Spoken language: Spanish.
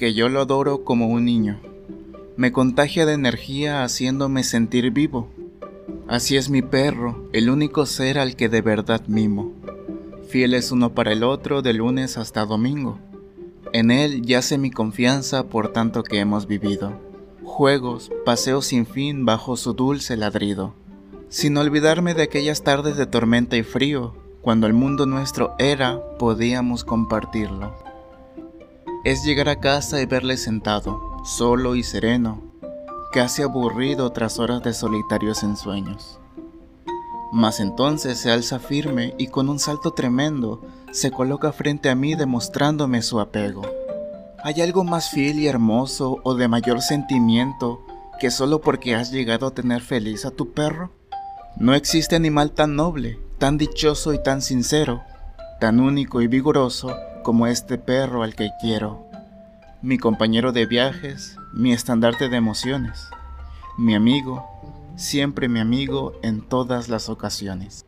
que yo lo adoro como un niño. Me contagia de energía haciéndome sentir vivo. Así es mi perro, el único ser al que de verdad mimo. Fieles uno para el otro de lunes hasta domingo. En él yace mi confianza por tanto que hemos vivido. Juegos, paseos sin fin bajo su dulce ladrido. Sin olvidarme de aquellas tardes de tormenta y frío, cuando el mundo nuestro era, podíamos compartirlo. Es llegar a casa y verle sentado, solo y sereno, casi aburrido tras horas de solitarios ensueños. Mas entonces se alza firme y con un salto tremendo se coloca frente a mí demostrándome su apego. ¿Hay algo más fiel y hermoso o de mayor sentimiento que solo porque has llegado a tener feliz a tu perro? No existe animal tan noble, tan dichoso y tan sincero, tan único y vigoroso como este perro al que quiero. Mi compañero de viajes, mi estandarte de emociones, mi amigo, siempre mi amigo en todas las ocasiones.